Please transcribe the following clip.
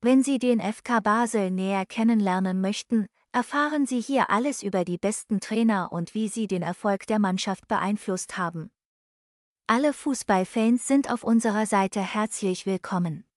Wenn Sie den FK Basel näher kennenlernen möchten, erfahren Sie hier alles über die besten Trainer und wie sie den Erfolg der Mannschaft beeinflusst haben. Alle Fußballfans sind auf unserer Seite herzlich willkommen.